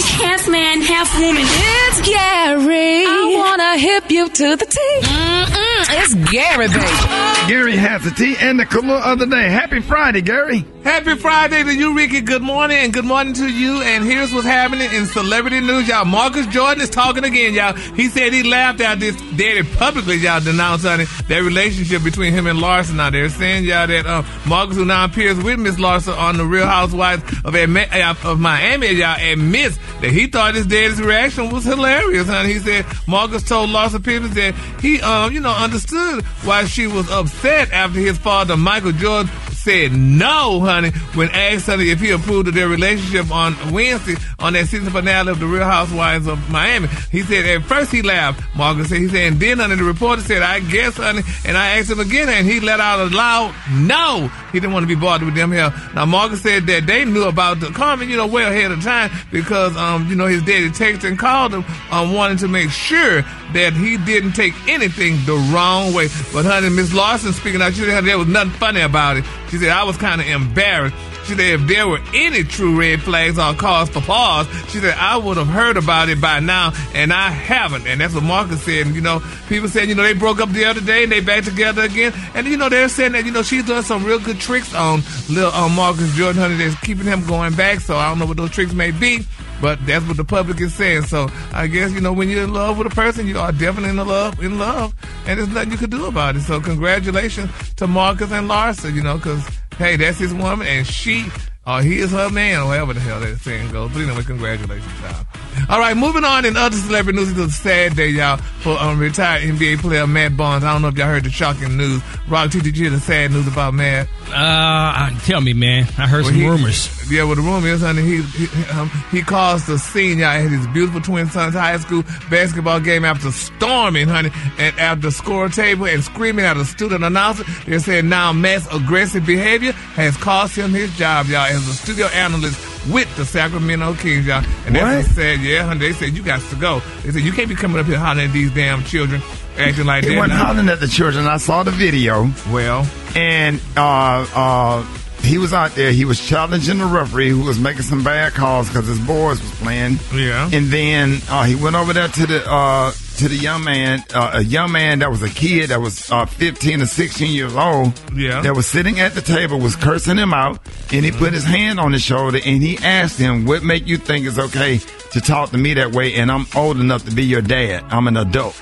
He's half man, half woman. It's Gary. I wanna hip you to the T. Mm-mm, it's Gary, baby. Gary has the tea and the cooler of the day. Happy Friday, Gary. Happy Friday to you, Rickey. Good morning, and good morning to you. And here's what's happening in celebrity news, y'all. Marcus Jordan is talking again, y'all. He said he laughed at this daddy publicly, y'all, denounced on it, that relationship between him and Larsa Now, they're saying, y'all, that uh, Marcus, who now appears with Miss Larsa on The Real Housewives of, uh, of Miami, y'all, admits that he thought his daddy's reaction was hilarious, honey. He said Marcus told Larsa Pippen that he, um, you know, understood why she was upset after his father, Michael Jordan, said no, honey, when asked honey if he approved of their relationship on Wednesday on that season finale of The Real Housewives of Miami. He said at first he laughed. Marcus said he said, and then honey, the reporter said, I guess, honey, and I asked him again, and he let out a loud no. He didn't want to be bothered with them here. Now Marcus said that they knew about the comment, you know, well ahead of time because um, you know, his daddy texted and called him um wanting to make sure that he didn't take anything the wrong way. But honey, Miss Larsa speaking out, she said there was nothing funny about it. She said, I was kind of embarrassed. She said, if there were any true red flags or cause for pause, she said, I would have heard about it by now, and I haven't. And that's what Marcus said. And, you know, people said, you know, they broke up the other day and they back together again. And, you know, they're saying that, you know, she's doing some real good tricks on little on Marcus Jordan, honey, that's keeping him going back. So I don't know what those tricks may be. But that's what the public is saying. So I guess you know when you're in love with a person, you are definitely in love, in love, and there's nothing you can do about it. So congratulations to Marcus and Larsa. You know, because hey, that's his woman, and she or he is her man, or whatever the hell that saying goes. But anyway, congratulations, y'all. All right, moving on in other celebrity news. It was a sad day, y'all, for um, retired NBA player Matt Barnes. I don't know if y'all heard the shocking news. Rock, did you hear the sad news about Matt? Uh, tell me, man. I heard Well, some he- rumors. Yeah, well, the rumor is, honey, he he, um, he caused the scene, y'all, at his beautiful twin son's high school basketball game after storming, honey, and at the score table and screaming at a student announcer. They're saying now Matt's aggressive behavior has cost him his job, y'all, as a studio analyst with the Sacramento Kings, y'all. And that's What? what said, yeah, honey, they said you got to go. They said you can't be coming up here hollering at these damn children, acting like He that. wasn't hollering at the children. I saw the video, Well, and uh, uh, he was out there. He was challenging the referee who was making some bad calls because his boys was playing. Yeah. And then uh, he went over there to the uh, to the young man, uh, a young man that was a kid that was uh, 15 or 16 years old. Yeah. That was sitting at the table, was cursing him out, and he put his hand on his shoulder and he asked him, "What make you think it's okay to talk to me that way? And I'm old enough to be your dad. I'm an adult."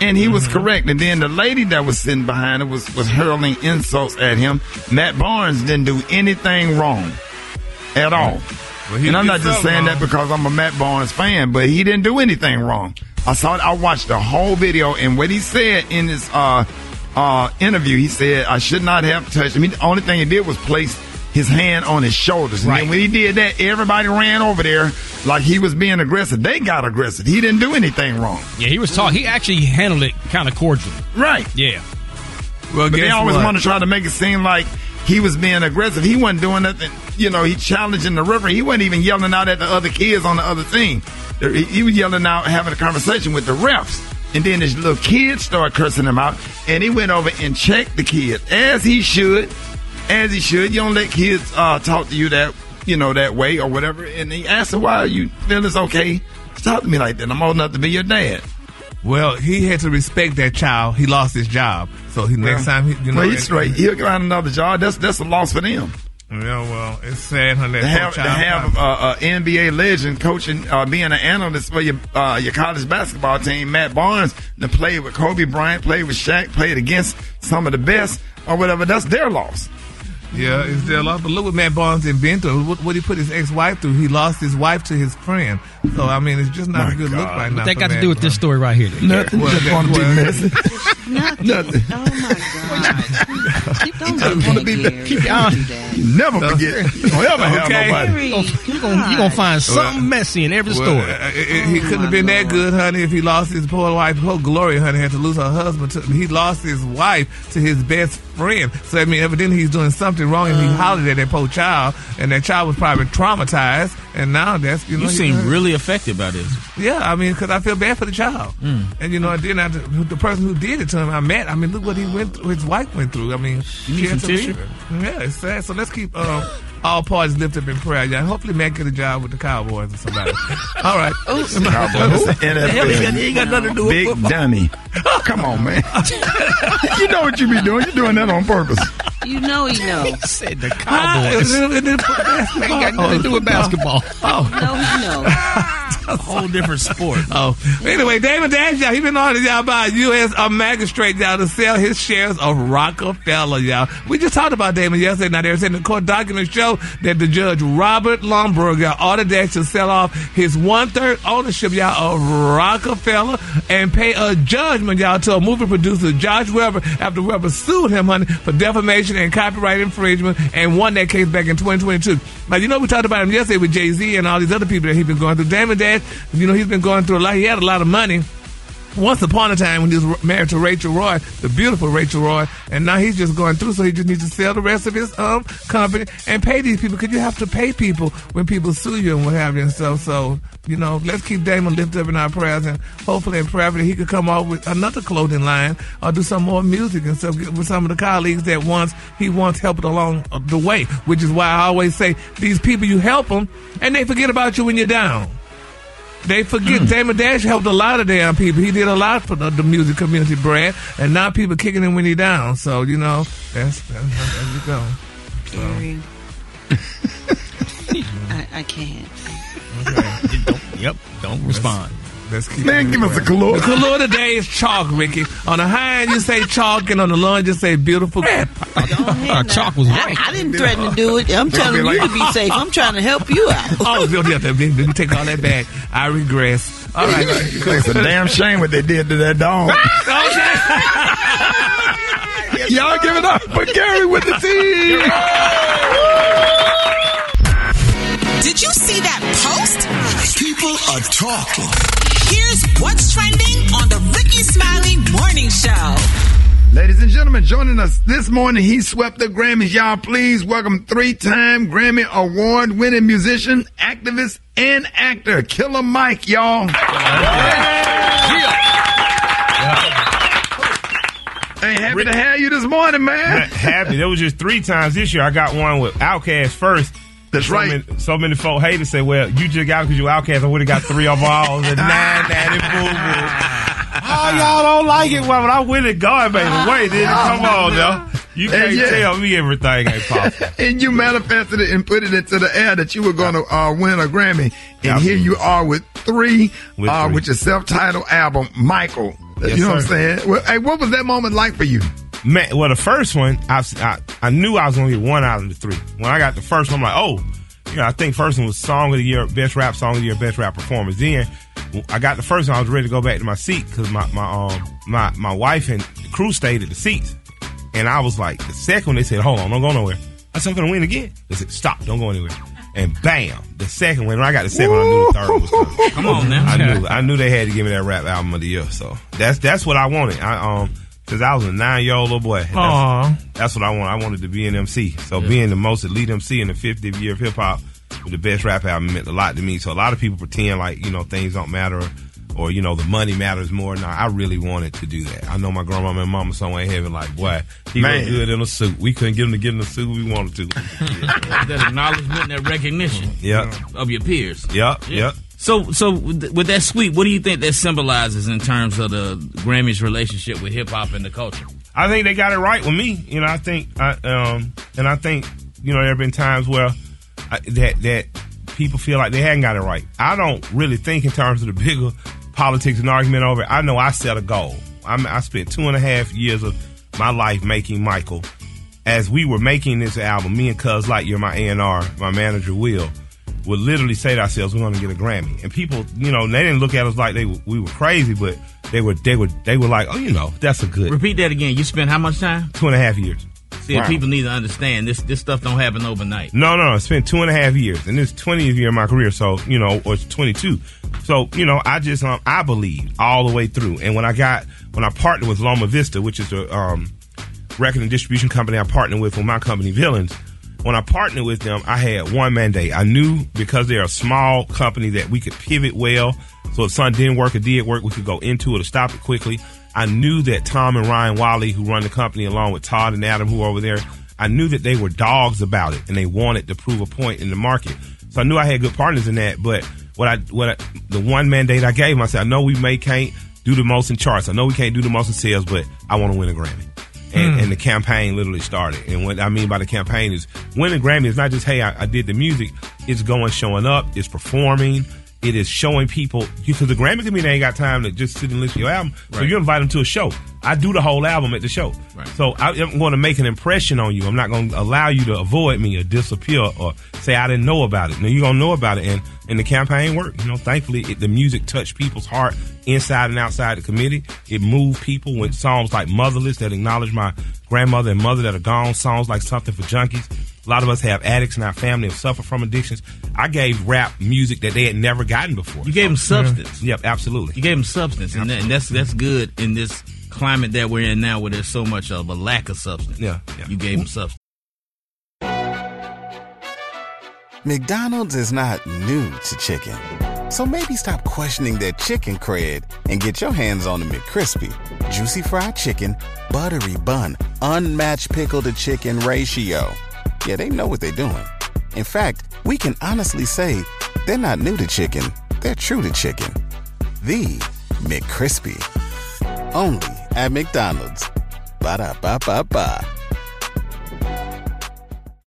And he was correct. And then the lady that was sitting behind him was, was hurling insults at him. Matt Barnes didn't do anything wrong at all. Well, and I'm not just saying wrong. that because I'm a Matt Barnes fan, but he didn't do anything wrong. I saw it. I watched the whole video, and what he said in his uh, uh, interview, he said I should not have touched him. He, the only thing he did was place his hand on his shoulders, and Right. then when he did that, everybody ran over there like he was being aggressive. They got aggressive. He didn't do anything wrong. Yeah, he was talking. He actually handled it kind of cordially. Right. Yeah. well, But they always what? want to try to make it seem like he was being aggressive. He wasn't doing nothing. You know, he challenging the referee. He wasn't even yelling out at the other kids on the other team. He was yelling out, having a conversation with the refs. And then this little kid started cursing him out. And he went over and checked the kid, as he should. As he should. You don't let kids uh, talk to you that, you know, that way or whatever. And he asked him, why are you feeling it's okay to talk to me like that? I'm old enough to be your dad. Well, he had to respect that child. He lost his job, so he next time he, you know, well, he's straight. He'll get another job. That's that's a loss for them. Yeah, well, it's sad, honey. to have poor to have uh, a NBA legend coaching, uh, being an analyst for your uh, your college basketball team, Matt Barnes, to play with Kobe Bryant, played with Shaq, played against some of the best or whatever. That's their loss. Yeah, it's their loss. But look what Matt Barnes and been through. What, what he put his ex-wife through. He lost his wife to his friend. So I mean, it's just not My a good look God. right now. That for got to Matt do with this story right here? Nothing. Well, just that- want to be well- Nothing. Nothing. Oh my God. Keep don't do wanna be- Gary. keep your Don't eye- do. You never forget. You don't ever have Okay. nobody. You're gonna, you gonna find something messy in every Well, story. uh, it- it- he couldn't have been that good, honey, if he lost his poor wife. Poor Gloria, honey, had to lose her husband. To, he lost his wife to his best friend. So, I mean, evidently he's doing something wrong, and he Uh. hollered at that poor child, and that child was probably traumatized. And now that's, you know. You seem really affected by this. Yeah, I mean, because I feel bad for the child. Mm. And, you know, and then I, the person who did it to him, I met, I mean, look what he went through, his wife went through. I mean, You need some tissue? Yeah, it's sad. So let's keep um, all parties lifted up in prayer. Yeah, hopefully Matt get a job with the Cowboys or somebody. all right. NFL. He ain't got nothing to do with Big football. Dunny. Come on, man. you know what you be doing. You're doing that on purpose. You know he knows. said the Cowboys. it- it- it- Ain't got nothing to do with basketball. Oh, No, he knows. A whole different sport. oh. Anyway, Damon Dash, y'all, he been on it, y'all, by a U.S. a magistrate, y'all, to sell his shares of Roc-A-Fella, y'all. We just talked about Damon yesterday. Now, they're saying the court documents show that the judge, Robert Lomberg, y'all, ordered Dash to sell off his one-third ownership, y'all, of Roc-A-Fella and pay a judgment, y'all, to a movie producer, Josh Webber, after Webber sued him, honey, for defamation and copyright infringement and won that case back in 2022. Now, you know, we talked about him yesterday with Jay-Z and all these other people that he's been going through. Damon Dash, you know, he's been going through a lot. He had a lot of money once upon a time when he was married to Rachel Roy, the beautiful Rachel Roy, and now he's just going through, so he just needs to sell the rest of his um company and pay these people because you have to pay people when people sue you and what have you and stuff. So you know, let's keep Damon lifted up in our prayers and hopefully in prayer that he could come out with another clothing line or do some more music and stuff with some of the colleagues that once he once helped along the way. Which is why I always say these people you help them and they forget about you when you're down. They forget hmm. Damon Dash helped a lot of damn people. He did a lot for the, the music community, Brad, and now people kicking him when he down. So you know, that's that's there you go. Gary. I, I can't. Yep. Don't respond. Let's keep Man, give us a clue. The color today is chalk, Rickey. On the high end, you say chalk, and on the low end, you say beautiful. Go ahead Uh, chalk was I, right. I didn't threaten to do it. I'm telling you to be safe. I'm trying to help you out. Oh, yeah, yeah, let me let me take all that back. I regress. All right. It's a damn shame what they did to that dog. Y'all give it up for Gary with the team. Did you see that post? People are talking. Here's what's trending on the Rickey Smiley Morning Show. Ladies and gentlemen, joining us this morning, he swept the Grammys. Y'all, please welcome three-time Grammy Award-winning musician, activist, and actor, Killer Mike. Y'all. Hey, happy to have you this morning, man. happy. There was just three times this year. I got one with Outkast first. That's so right. Many, so many folk hated say, "Well, you just got because you Outkast. I would have got three overalls and nine daddy boo boo." Oh, y'all don't like it? Well, I win it, God, baby. Wait, then come on, now. You can't yeah. tell me everything ain't possible. and you manifested it and put it into the air that you were going to uh, win a Grammy. And here you are with three, With uh, three. with your self-titled album, Michael. Yes, you know what I'm saying? Well, hey, what was that moment like for you? Man, well, the first one, I, I, I knew I was going to get one out of the three. When I got the first one, I'm like, oh, you know, I think first one was Song of the Year, Best Rap Song of the Year, Best Rap Performance. Then I got the first one, I was ready to go back to my seat because my, my, um, my, my wife and the crew stayed at the seats. And I was like, the second one, they said, hold on, don't go nowhere. I said, I'm going to win again. They said, stop, don't go anywhere. And bam, the second one, when I got the second one, I knew the third was coming. Come on now. I knew I knew they had to give me that rap album of the year. So that's that's what I wanted. I um since I was a nine year old little boy. That's, that's what I want. I wanted to be an MC. So being the most elite MC in the 50th year of hip hop with the best rap album meant a lot to me. So a lot of people pretend like you know things don't matter. Or you know the money matters more. Now I really wanted to do that. I know my grandma and mama somewhere in heaven like, boy, he Man. look good in a suit. We couldn't get him to get in a suit we wanted to. that acknowledgement, that recognition Yep, of your peers. yep, yep. So, so with that sweep, what do you think that symbolizes in terms of the Grammys' relationship with hip hop and the culture? I think they got it right with me. You know, I think, I, um, and I think, you know, there have been times where I, that that people feel like they hadn't got it right. I don't really think in terms of the bigger politics and argument over it. I know I set a goal. I'm, I spent two and a half years of my life making Michael, as we were making this album, me and Cuz like you're my A and R, my manager Will, would literally say to ourselves, "We're going to get a Grammy." And people, you know, they didn't look at us like they we were crazy, but they were they were they were like, "Oh, you know, that's a good." Repeat that again. You spent how much time? Two and a half years. See, wow. people need to understand this. This stuff don't happen overnight. No, no, no. I spent two and a half years, and this twentieth year of my career. So you know, or twenty two. So you know, I just um, I believed all the way through. And when I got when I partnered with Loma Vista, which is a um, record and distribution company I partnered with for my company Villains. When I partnered with them, I had one mandate. I knew because they're a small company that we could pivot well. So if something didn't work or did work, we could go into it or stop it quickly. I knew that Tom and Ryan Wiley, who run the company along with Todd and Adam, who are over there, I knew that they were dogs about it and they wanted to prove a point in the market. So I knew I had good partners in that. But what I, what I, the one mandate I gave them, I said, I know we may can't do the most in charts. I know we can't do the most in sales, but I want to win a Grammy and, mm. and, the campaign literally started. And what I mean by the campaign is winning Grammy is not just hey I, I did the music; it's going, showing up, it's performing, it is showing people because the Grammy committee ain't got time to just sit and listen to your album. Right. So you invite them to a show. I do the whole album at the show. Right. So I, am going to make an impression on you. I'm not going to allow you to avoid me or disappear or say I didn't know about it. Now you're going to know about it. And, and the campaign worked. You know, thankfully it, the music touched people's heart inside and outside the committee. It moved people with songs like Motherless that acknowledge my grandmother and mother that are gone, songs like Something for Junkies a lot of us have addicts in our family who suffer from addictions. I gave rap music that they had never gotten before. You gave them substance. Yep, absolutely. You gave them substance, and, and that's that's good in this climate that we're in now, where there's so much of a lack of substance. Yeah, yeah. you gave them substance. McDonald's is not new to chicken, so maybe stop questioning their chicken cred and get your hands on the McCrispy, juicy fried chicken, buttery bun, unmatched pickle to chicken ratio. Yeah, they know what they're doing. In fact, we can honestly say they're not new to chicken, they're true to chicken. The McCrispy. Only at McDonald's. Ba da ba ba ba.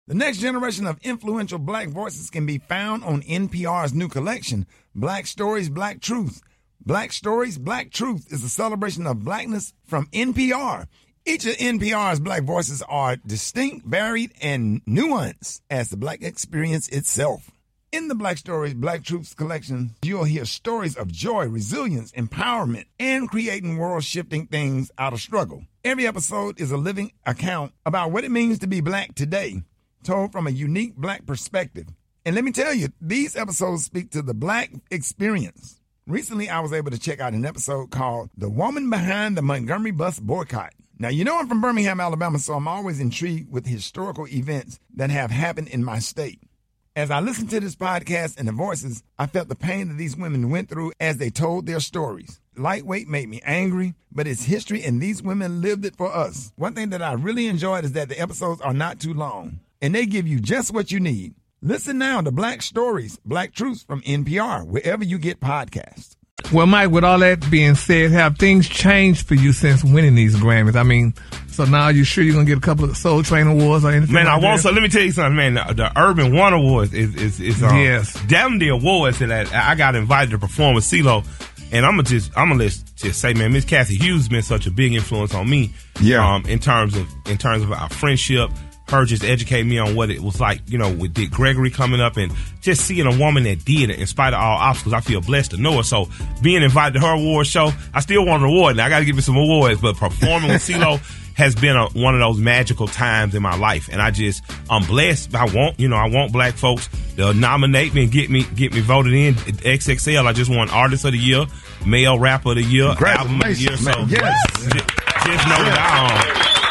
The next generation of influential black voices can be found on NPR's new collection, Black Stories, Black Truth. Black Stories, Black Truth is a celebration of blackness from NPR. Each of NPR's black voices are distinct, varied, and nuanced as the black experience itself. In the Black Stories, Black Truths collection, you'll hear stories of joy, resilience, empowerment, and creating world shifting things out of struggle. Every episode is a living account about what it means to be black today, told from a unique black perspective. And let me tell you, these episodes speak to the black experience. Recently, I was able to check out an episode called The Woman Behind the Montgomery Bus Boycott. Now, you know I'm from Birmingham, Alabama, so I'm always intrigued with historical events that have happened in my state. As I listened to this podcast and the voices, I felt the pain that these women went through as they told their stories. Lightweight made me angry, but it's history and these women lived it for us. One thing that I really enjoyed is that the episodes are not too long and they give you just what you need. Listen now to Black Stories, Black Truths from NPR, wherever you get podcasts. Well, Mike, with all that being said, have things changed for you since winning these Grammys? I mean, so now you sure you're gonna get a couple of Soul Train awards or anything? Man, like I want so. Let me tell you something, man. The, the Urban One Awards is is, is um, yes, damn the awards that I, I got invited to perform with CeeLo. And I'm gonna just I'm gonna just say, man, Miss Cathy Hughes has been such a big influence on me. Yeah. Um, in terms of in terms of our friendship, her just educate me on what it was like, you know, with Dick Gregory coming up and just seeing a woman that did it in spite of all obstacles. I feel blessed to know her. So being invited to her award show, I still want an award. Now I got to give me some awards, but performing with CeeLo has been a, one of those magical times in my life. And I just, I'm blessed. I want, you know, I want black folks to nominate me and get me, get me voted in. XXL, I just won Artist of the Year, Male Rapper of the Year, Album of the Year. So yes. just, just know that I, um,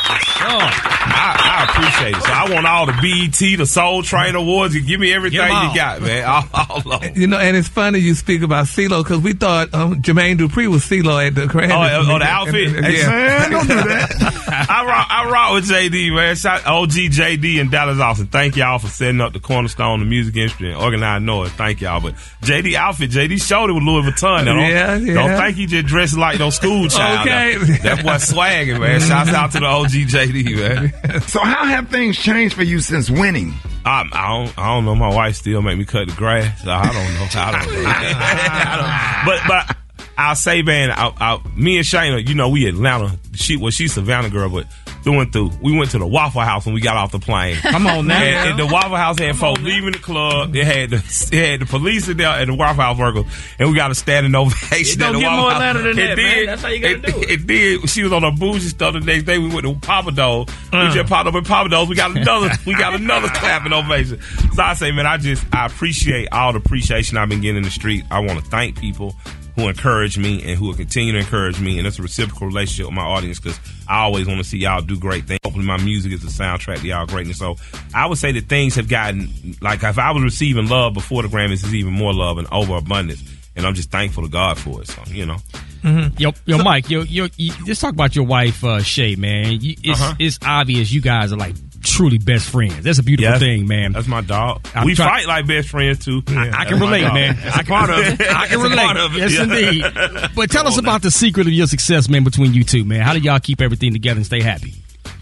I, I, appreciate it. So I want all the BET, the Soul Train Awards. You give me everything you got, man. All, all you know, and it's funny you speak about CeeLo because we thought um, Jermaine Dupri was CeeLo at the Grammy. Oh, oh, the outfit. And, and, yeah. Man, don't do that. I rock, I rock with JD, man. Shout OG JD and Dallas Austin. Thank y'all for setting up the cornerstone of the music industry and Organized Noize. Thank y'all. But JD outfit, JD showed it with Louis Vuitton. Now, don't, yeah, yeah. don't think he just dressed like no school child. Okay. That boy swagging, man. Mm-hmm. Shouts out to the OG JD, man. So how have things changed for you since winning? I, I, don't, I don't know. My wife still make me cut the grass. So I don't know. I don't know. I don't, but but I'll say, man, I, I, me and Shana, you know, we Atlanta. She well, she's Savannah girl, but through and through. We went to the Waffle House when we got off the plane. Come on now. And, and the Waffle House had folks leaving the club. It had the it had the police in there and the Waffle House workers, and we got a standing ovation. It don't at the get Waffle more House. Atlanta than It that, did. man. That's how you gotta it, do it. It did. She was on a bougie stuff the next day. We went to Pappadeaux. Uh. We just popped up at Pappadeaux. We got another. we got another clapping ovation. So I say, man, I just I appreciate all the appreciation I've been getting in the street. I want to thank people who encourage me and who will continue to encourage me. And it's a reciprocal relationship with my audience because I always want to see y'all do great things. Hopefully, my music is the soundtrack to y'all greatness. So I would say that things have gotten like if I was receiving love before the Grammys, is even more love and overabundance. And I'm just thankful to God for it. So you know. Yo, yo, Mike, yo, yo, you, just talk about your wife, uh, Shay, man. You, it's Uh-huh. it's obvious you guys are like truly best friends. That's a beautiful Yes. thing, man. That's my dog. I'm we try- fight like best friends too. I, I can relate, man. That's I a part of can, it. I can relate. part of it. Yes, Yeah. indeed. But tell us about the secret of your success, man, between you two, man. How do y'all keep everything together and stay happy?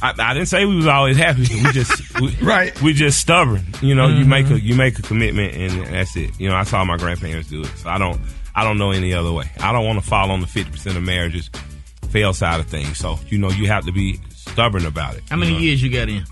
I, I didn't say we was always happy. We just we, Right. We just stubborn. You know, you Mm-hmm. make a you make a commitment and that's it. You know, I saw my grandparents do it, so I don't I don't know any other way. I don't want to fall on the fifty percent of marriages fail side of things. So you know, you have to be stubborn about it. How many know? years you got in?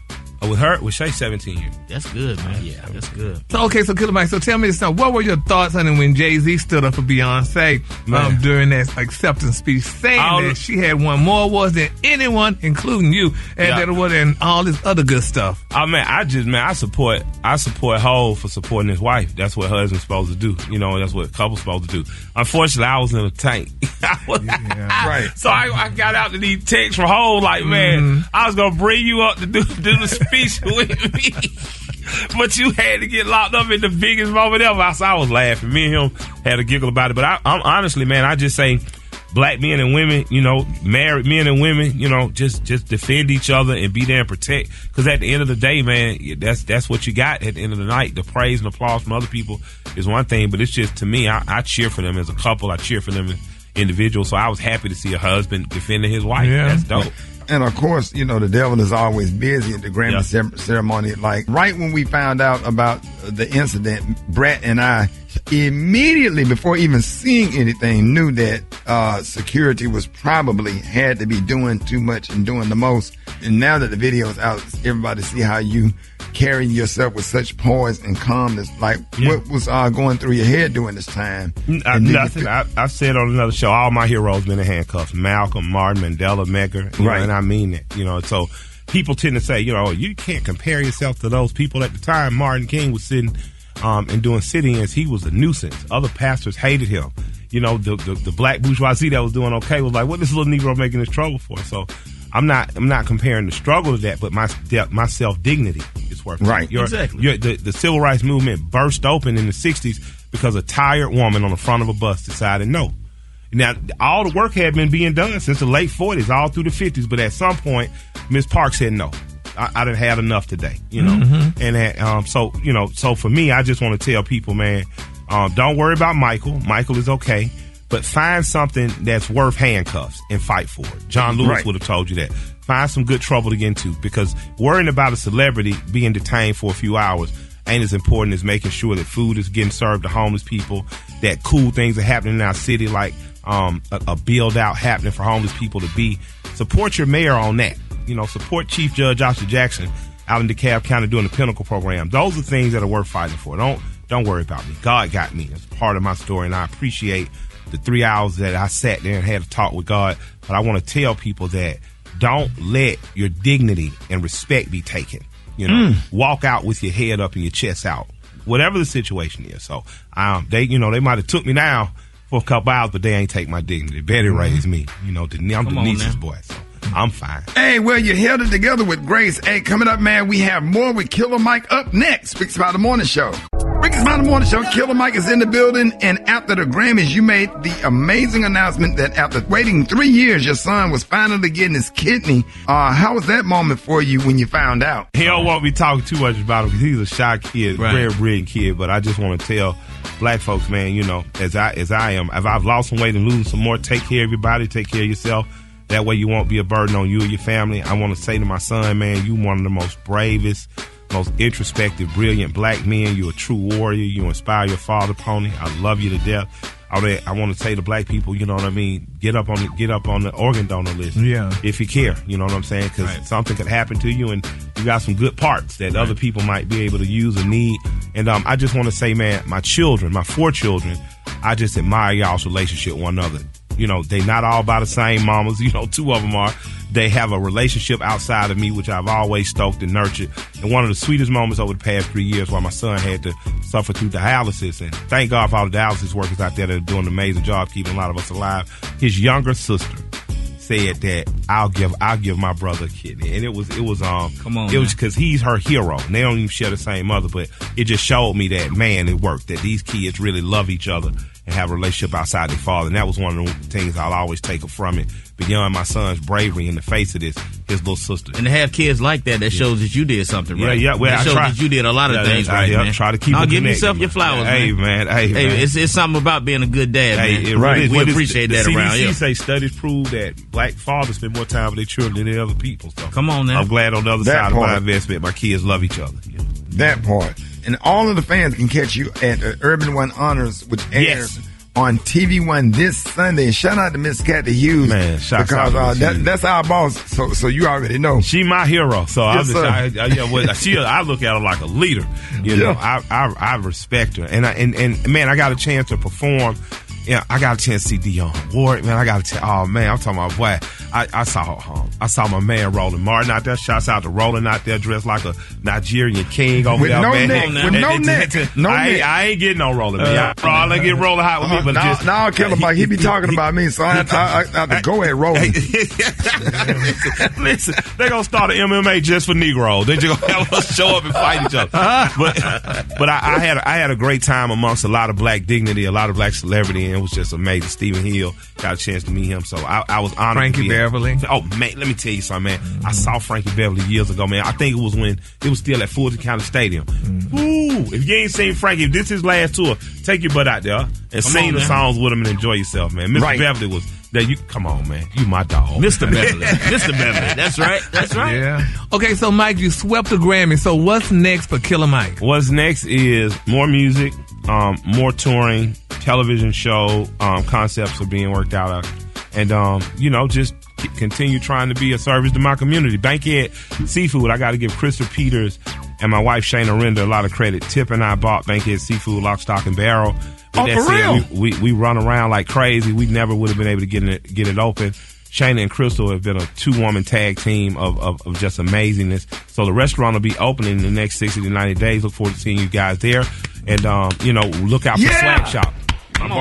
Uh, With her, with Shay, seventeen years. That's good, man. Yeah, that's good. So okay, so Killer Mike. So tell me this now. What were your thoughts on it when Jay Z stood up for Beyonce um, during that acceptance speech, saying All that she had won more awards than anyone, including you, and Yeah. that it was and all this other good stuff. I mean, I just man, I support I support Hov for supporting his wife. That's what husband's supposed to do. You know, that's what couples supposed to do. Unfortunately, I was in a tank. I was- Right. So I, I got out to these texts from Hov like, man, I was gonna bring you up to do do the with me. But you had to get locked up in the biggest moment ever. I, I was laughing. Me and him had a giggle about it. But I, I'm honestly, man, I just say black men and women, you know, married men and women, you know, just just defend each other and be there and protect. Because at the end of the day, man, that's that's what you got. At the end of the night, the praise and applause from other people is one thing, but it's just to me, I, I cheer for them as a couple. I cheer for them as individuals. So I was happy to see a husband defending his wife. Yeah. That's dope. And of course, you know, the devil is always busy at the Grammy Yeah. ceremony. Like right when we found out about the incident, Brett and I immediately, before even seeing anything, knew that uh, security was probably had to be doing too much and doing the most. And now that the video is out, everybody see how you carry yourself with such poise and calmness. Like what was uh, going through your head during this time? I, you nothing. feel- I, I've said on another show, all my heroes been in handcuffs. Malcolm, Martin, Mandela, Medgar. you know, Right. and I mean it. You know, so people tend to say, you know, you can't compare yourself to those people. At the time, Martin King was sitting um, and doing sit-ins. He was a nuisance. Other pastors hated him. You know, the, the the black bourgeoisie that was doing okay was like, what this little Negro making this trouble for? So. I'm not. I'm not comparing the struggle to that, but my my self dignity is worth it. Right. Your- Exactly. your- the, the civil rights movement burst open in the 60s because a tired woman on the front of a bus decided no. Now, all the work had been being done since the late 40s, all through the 50s, but at some point, Miss Park said no. I, I didn't have enough today, you know. Mm-hmm. And that, um, so, you know, so for me, I just want to tell people, man, um, don't worry about Michael. Michael is okay, but find something that's worth handcuffs and fight for it. John Lewis Right. would have told you that. Find some good trouble to get into because worrying about a celebrity being detained for a few hours ain't as important as making sure that food is getting served to homeless people, that cool things are happening in our city, like um, a, a build out happening for homeless people to be. Support your mayor on that. You know, support Chief Judge Joshua Jackson out in DeKalb County doing the Pinnacle program. Those are things that are worth fighting for. Don't don't worry about me. God got me. It's part of my story, and I appreciate the three hours that I sat there and had a talk with God. But I want to tell people that don't let your dignity and respect be taken. You know, walk out with your head up and your chest out, whatever the situation is. So, um, they, you know, they might have took me now for a couple hours, but they ain't take my dignity. Betty raised me. You know, Den- I'm Come on Denise's now. boy, so I'm fine. Hey, well, you held it together with Grace. Hey, coming up, man, we have more with Killer Mike up next. Rickey Smiley Morning Show. Rickey Smiley Morning Show. Killer Mike is in the building. And after the Grammys, you made the amazing announcement that after waiting three years, your son was finally getting his kidney. Uh, how was that moment for you when you found out? He don't want me talking too much about him because he's a shy kid, Right. very brilliant kid. But I just want to tell black folks, man, you know, as I as I am, if I've lost some weight and losing some more, take care of your body, take care of yourself. That way, you won't be a burden on you or your family. I want to say to my son, man, you one of the most bravest, most introspective, brilliant black men. You're a true warrior. You inspire your father, Pony. I love you to death. I, I want to say to black people, you know what I mean, get up on the, get up on the organ donor list. Yeah. If you care, you know what I'm saying, because something could happen to you, and you got some good parts that other people might be able to use or need. And um, I just want to say, man, my children, my four children, I just admire y'all's relationship with one another. You know, they not all by the same mamas. You know, two of them are. They have a relationship outside of me, which I've always stoked and nurtured. And one of the sweetest moments over the past three years, while my son had to suffer through dialysis, and thank God for all the dialysis workers out there that are doing an amazing job keeping a lot of us alive. His younger sister said that I'll give I'll give my brother a kidney, and it was it was um Come on, it was because he's her hero. And they don't even share the same mother, but it just showed me that man, it worked. That these kids really love each other and have a relationship outside their father. And that was one of the things I'll always take from it. Beyond my son's bravery in the face of this, his little sister. And to have kids like that, that shows that you did something right. yeah, well, that I shows try- that you did a lot of Yeah, things right, yeah, man. try to keep Now it give connected, yourself your man. flowers, Hey, man, hey, man. it's, it's something about being a good dad, man. Hey, it right. really- we what is- appreciate the that CDC around here. say studies prove that black fathers spend more time with their children than any other people. So Come on now. I'm glad on the other That side of my investment, my kids love each other. That part. And all of the fans can catch you at uh, Urban One Honors, which airs on TV One this Sunday. And shout out to Miss Cathy Hughes. Man, because to uh, that, that's our boss. So so you already know. She my hero, so I, Yes, just, sir. I, I, yeah, well, she, I look at her like a leader. You know, I, I I respect her, and I and, and man, I got a chance to perform. Yeah, I got a chance to see Dion Ward. Man, I got a chance. Oh man, I'm talking about boy. I, I saw home. I saw my man Roland Martin out there. Shouts out to Roland out there, dressed like a Nigerian king over With there, no man. neck, with and- no and- neck, and- no I, ain't- neck. I ain't getting no Roland. Uh, I, I get Roland hot with me, but now, just now I'll kill him. Like he be talking about me, so I have to, I, I go ahead rolling. Listen, they're gonna start an MMA just for Negroes. They just gonna have us show up and fight each other. But but I, I had I had a great time amongst a lot of black dignity, a lot of black celebrity, and it was just amazing. Stephen Hill got a chance to meet him, so I, I was honored. Frankie to be. Beverly. Oh man, let me tell you something, man. I saw Frankie Beverly years ago, man. I think it was when it was still at Fulton County Stadium. Ooh, if you ain't seen Frankie, if this is his last tour, take your butt out there and Come sing on, the man. songs with him and enjoy yourself, man. Mr. Right. Beverly was that you come on, man. You my dog. Mr. Beverly. Mr. Beverly. That's right. That's right. Yeah. Okay, so Mike, you swept the Grammy. So what's next for Killer Mike? What's next is more music, um, more touring, television show um, concepts are being worked out, uh, and um, you know just continue trying to be a service to my community. Bankhead Seafood, I got to give Krista Peters and my wife Shana Render a lot of credit. Tip and I bought Bankhead Seafood, lock, stock, and barrel. With Oh, that for said, real? We, we we run around like crazy. We never would have been able to get it get it open. Shana and Crystal have been a two woman tag team of, of, of just amazingness. So the restaurant will be opening in the next 60 to 90 days. Look forward to seeing you guys there. And, um, you know, look out for Yeah. Shop.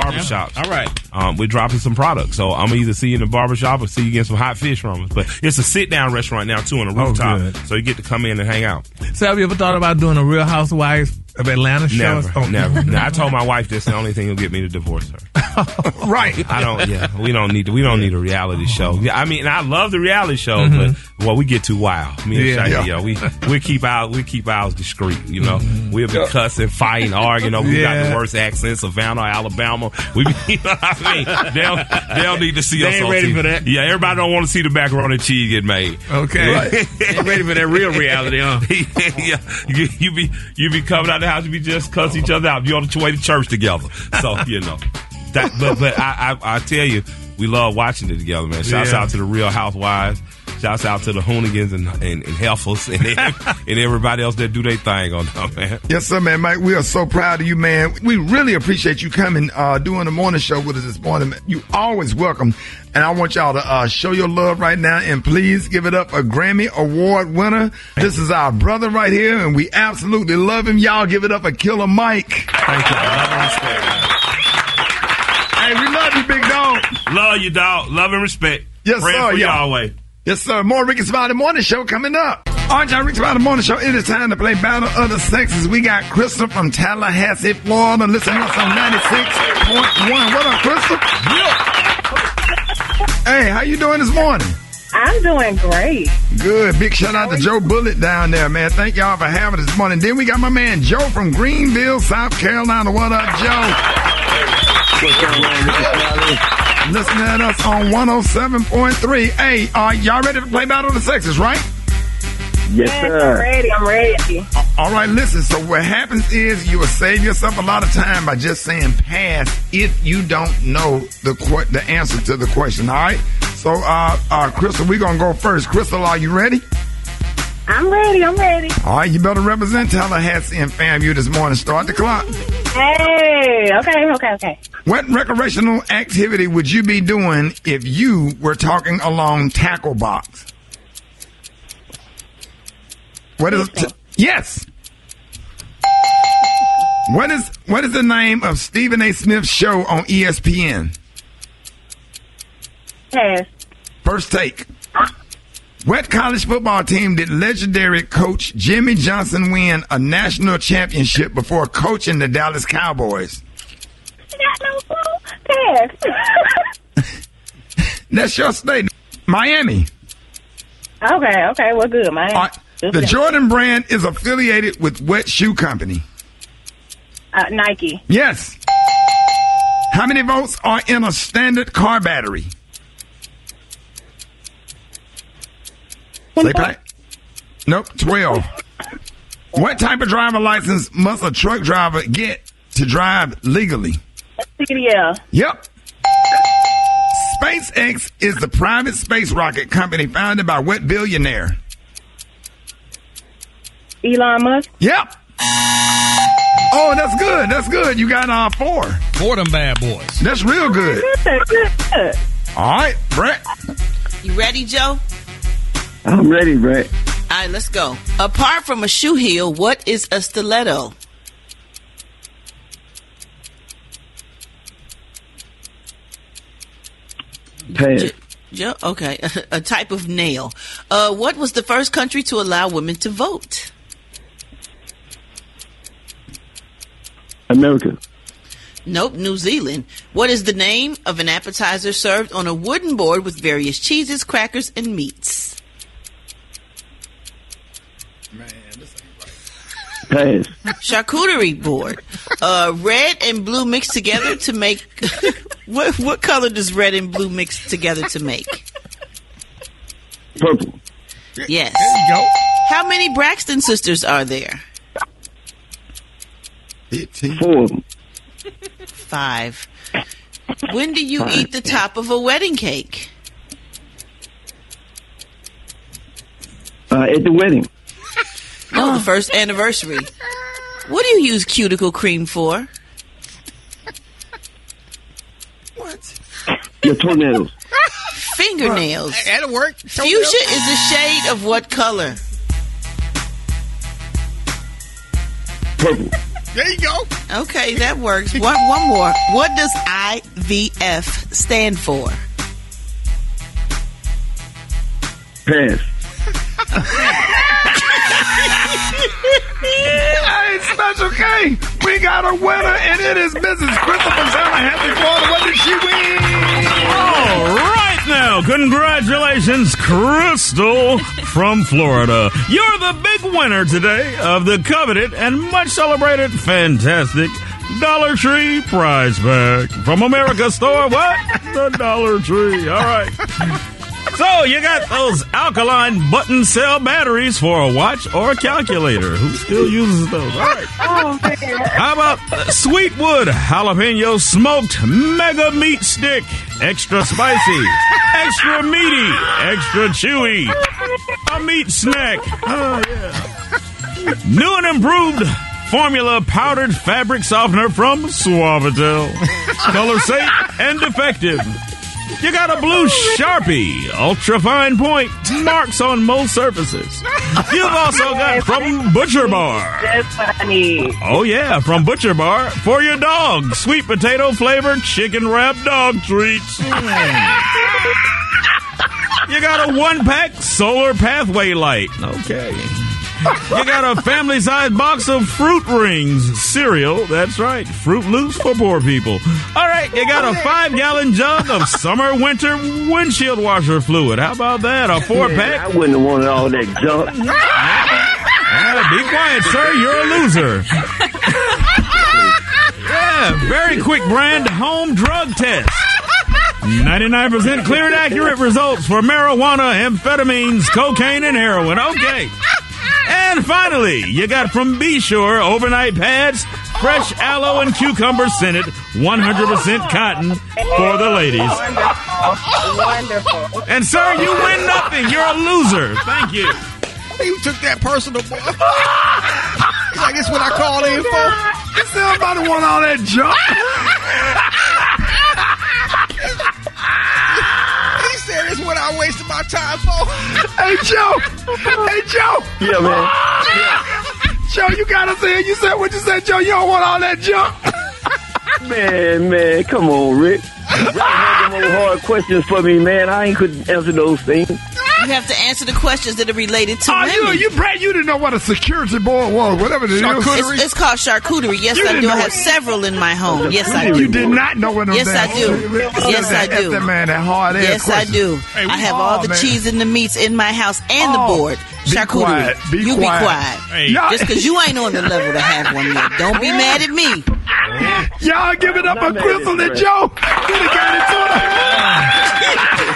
Come on, barbershops. All right. Um, we're dropping some products. So I'm gonna either see you in the barbershop or see you getting some hot fish from us. But it's a sit down restaurant now too on the Oh, rooftop. good. so you get to come in and hang out. So have you ever thought about doing a Real Housewives of Atlanta show? Never, Oh. never. No, I told my wife this the only thing will get me to divorce her. right. I don't. Yeah, we don't need. To, We don't need a reality show. Yeah, I mean, I love the reality show, Mhm. but well, we get too wild. Me and Yeah. Shaggy, Yeah. yeah, we we keep out we keep ours discreet. You know, we'll be Yeah. cussing, fighting, arguing. over We got the worst accent, Savannah, Alabama. We, be, you know what I mean? They don't, they don't need to see They us. ain't ready TV. for that. Yeah, everybody don't want to see the macaroni and cheese get made. Okay. Ain't ready for that real reality, huh? yeah, you, you be you be coming out the house, We just cuss each other out. You're on the way to church together. So you know that. But but I I, I tell you, we love watching it together, man. Shouts Yeah. out to the Real Housewives. Shouts out to the Hoonigans and and, and Heifers and, and everybody else that do their thing on them, man. Yes, sir, man. Mike, we are so proud of you, man. We really appreciate you coming, uh, doing the morning show with us this morning. You always welcome. And I want y'all to uh, show your love right now and please give it up a Grammy Award winner. This is our brother right here, and we absolutely love him. Y'all give it up a Killer Mike. Thank you. Love and respect. Hey, we love you, big dog. Love you, dog. Love and respect. Yes, Praying sir. for you y'all. always. Yes, sir. More Rickey Smiley Morning Show coming up. All right, y'all, Rickey Smiley Morning Show. It is time to play Battle of the Sexes. We got Crystal from Tallahassee, Florida. Listen to us on 96.1. What up, Crystal? Hey, how you doing this morning? I'm doing great. Good. Big shout out to Joe Bullet down there, man. Thank y'all for having us this morning. Then we got my man Joe from Greenville, South Carolina. What up, Joe? What's going on, Rickey Smiley? Listening at us on 107.3. Hey, are y'all ready to play Battle of the Sexes, right? Yes, Yes, I'm ready. I'm ready. All right, listen. So what happens is you will save yourself a lot of time by just saying pass if you don't know the qu- the answer to the question. All right. So, uh, uh, Crystal, we're gonna go first. Crystal, are you ready? I'm ready. I'm ready. All right, you better represent Tallahassee and FAMU this morning. Start the clock. Hey. Okay. Okay. Okay. What recreational activity would you be doing if you were talking along tackle box? What is t- yes? What is what is the name of Stephen A. Smith's show on ESPN? Pass. First take. What college football team did legendary coach Jimmy Johnson win a national championship before coaching the Dallas Cowboys? Got no clue. Pass. That's your state. Miami. okay. Okay. Well, good, right, The Jordan brand is affiliated with what shoe company? Uh, Nike. Yes. How many volts are in a standard car battery? Say Pat. Nope, 12. What type of driver license must a truck driver get to drive legally? CDL. Yep. SpaceX is the private space rocket company founded by what billionaire? Elon Musk. Yep. Oh, that's good. That's good. You got uh, four. Four of them bad boys. That's real good. All right, Brett. You ready, Joe? I'm ready, Brett. All right, let's go. Apart from a shoe heel, what is a stiletto? Pass. Joe, okay, a type of nail. Uh, what was the first country to allow women to vote? America. Nope, New Zealand. What is the name of an appetizer served on a wooden board with various cheeses, crackers, and meats? Pass. Charcuterie board. Uh, red and blue mixed together to make. what what color does red and blue mix together to make? Purple. Yes. There you go. How many Braxton sisters are there? 15. Four of them. Five. When do you eat the top of a wedding cake? Uh, at the wedding. No, the first anniversary. What do you use cuticle cream for? What? Your toenails. Fingernails. That'll work. Fuchsia is a shade of what color? Purple. There you go. Okay, that works. One, one more. What does IVF stand for? Pass. Hey, Special K, we got a winner, and it is Mrs. Christopher happy Florida. What did she win? All right now, congratulations, Crystal from Florida. You're the big winner today of the coveted and much celebrated fantastic Dollar Tree prize pack from America's Store. What? The Dollar Tree. All right. So you got those alkaline button cell batteries for a watch or a calculator. Who still uses those? All right. Oh. How about Sweetwood jalapeno smoked mega meat stick? Extra spicy, extra meaty, extra chewy. A meat snack. Oh, yeah. New and improved formula powdered fabric softener from Suavitel. Color safe and effective. You got a blue Sharpie, ultra fine point, marks on most surfaces. You've also got from Butcher Bar. That's what I need. Oh yeah, from Butcher Bar for your dog. Sweet potato flavored chicken wrap dog treats. You got a one pack solar pathway light. Okay. You got a family sized box of fruit rings cereal. That's right, Fruit Loops for poor people. All right, you got a five gallon jug of summer winter windshield washer fluid. How about that? A four pack? I wouldn't have wanted all that junk. Be quiet, sir. You're a loser. yeah, very quick brand home drug test. 99% clear and accurate results for marijuana, amphetamines, cocaine, and heroin. Okay. And finally, you got from Be Sure overnight pads, fresh aloe and cucumber scented, 100% cotton for the ladies. Wonderful. Wonderful. And sir, you win nothing. You're a loser. Thank you. You took that personal, boy. He's like, this what I called in for? Oh you somebody want all that junk? Said, this what I wasted my time for. Hey Joe. Hey Joe. Yeah, man. Joe, you gotta say. You said what you said, Joe. You don't want all that junk. Man, man, come on, Rick. Rick had them old hard questions for me, man. I ain't couldn't answer those things. You have to answer the questions that are related to Oh, you, women. you, Brad, you didn't know what a security board was, whatever it is. It's, it's called charcuterie. Yes, You I do. I have it. several in my home. Yes, I do. You did not know what Yes, I do. Yes, I do. that man that hard ass Yes, I do. Hey, I have all the man. cheese and the meats in my house and the board. be Charcuterie. quiet. Be you quiet. be quiet. Hey. Just because you ain't on the level to have one yet. Don't be mad at me. Y'all give it up for Crystal and Joe. You done got it to them.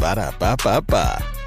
Ba da ba ba ba.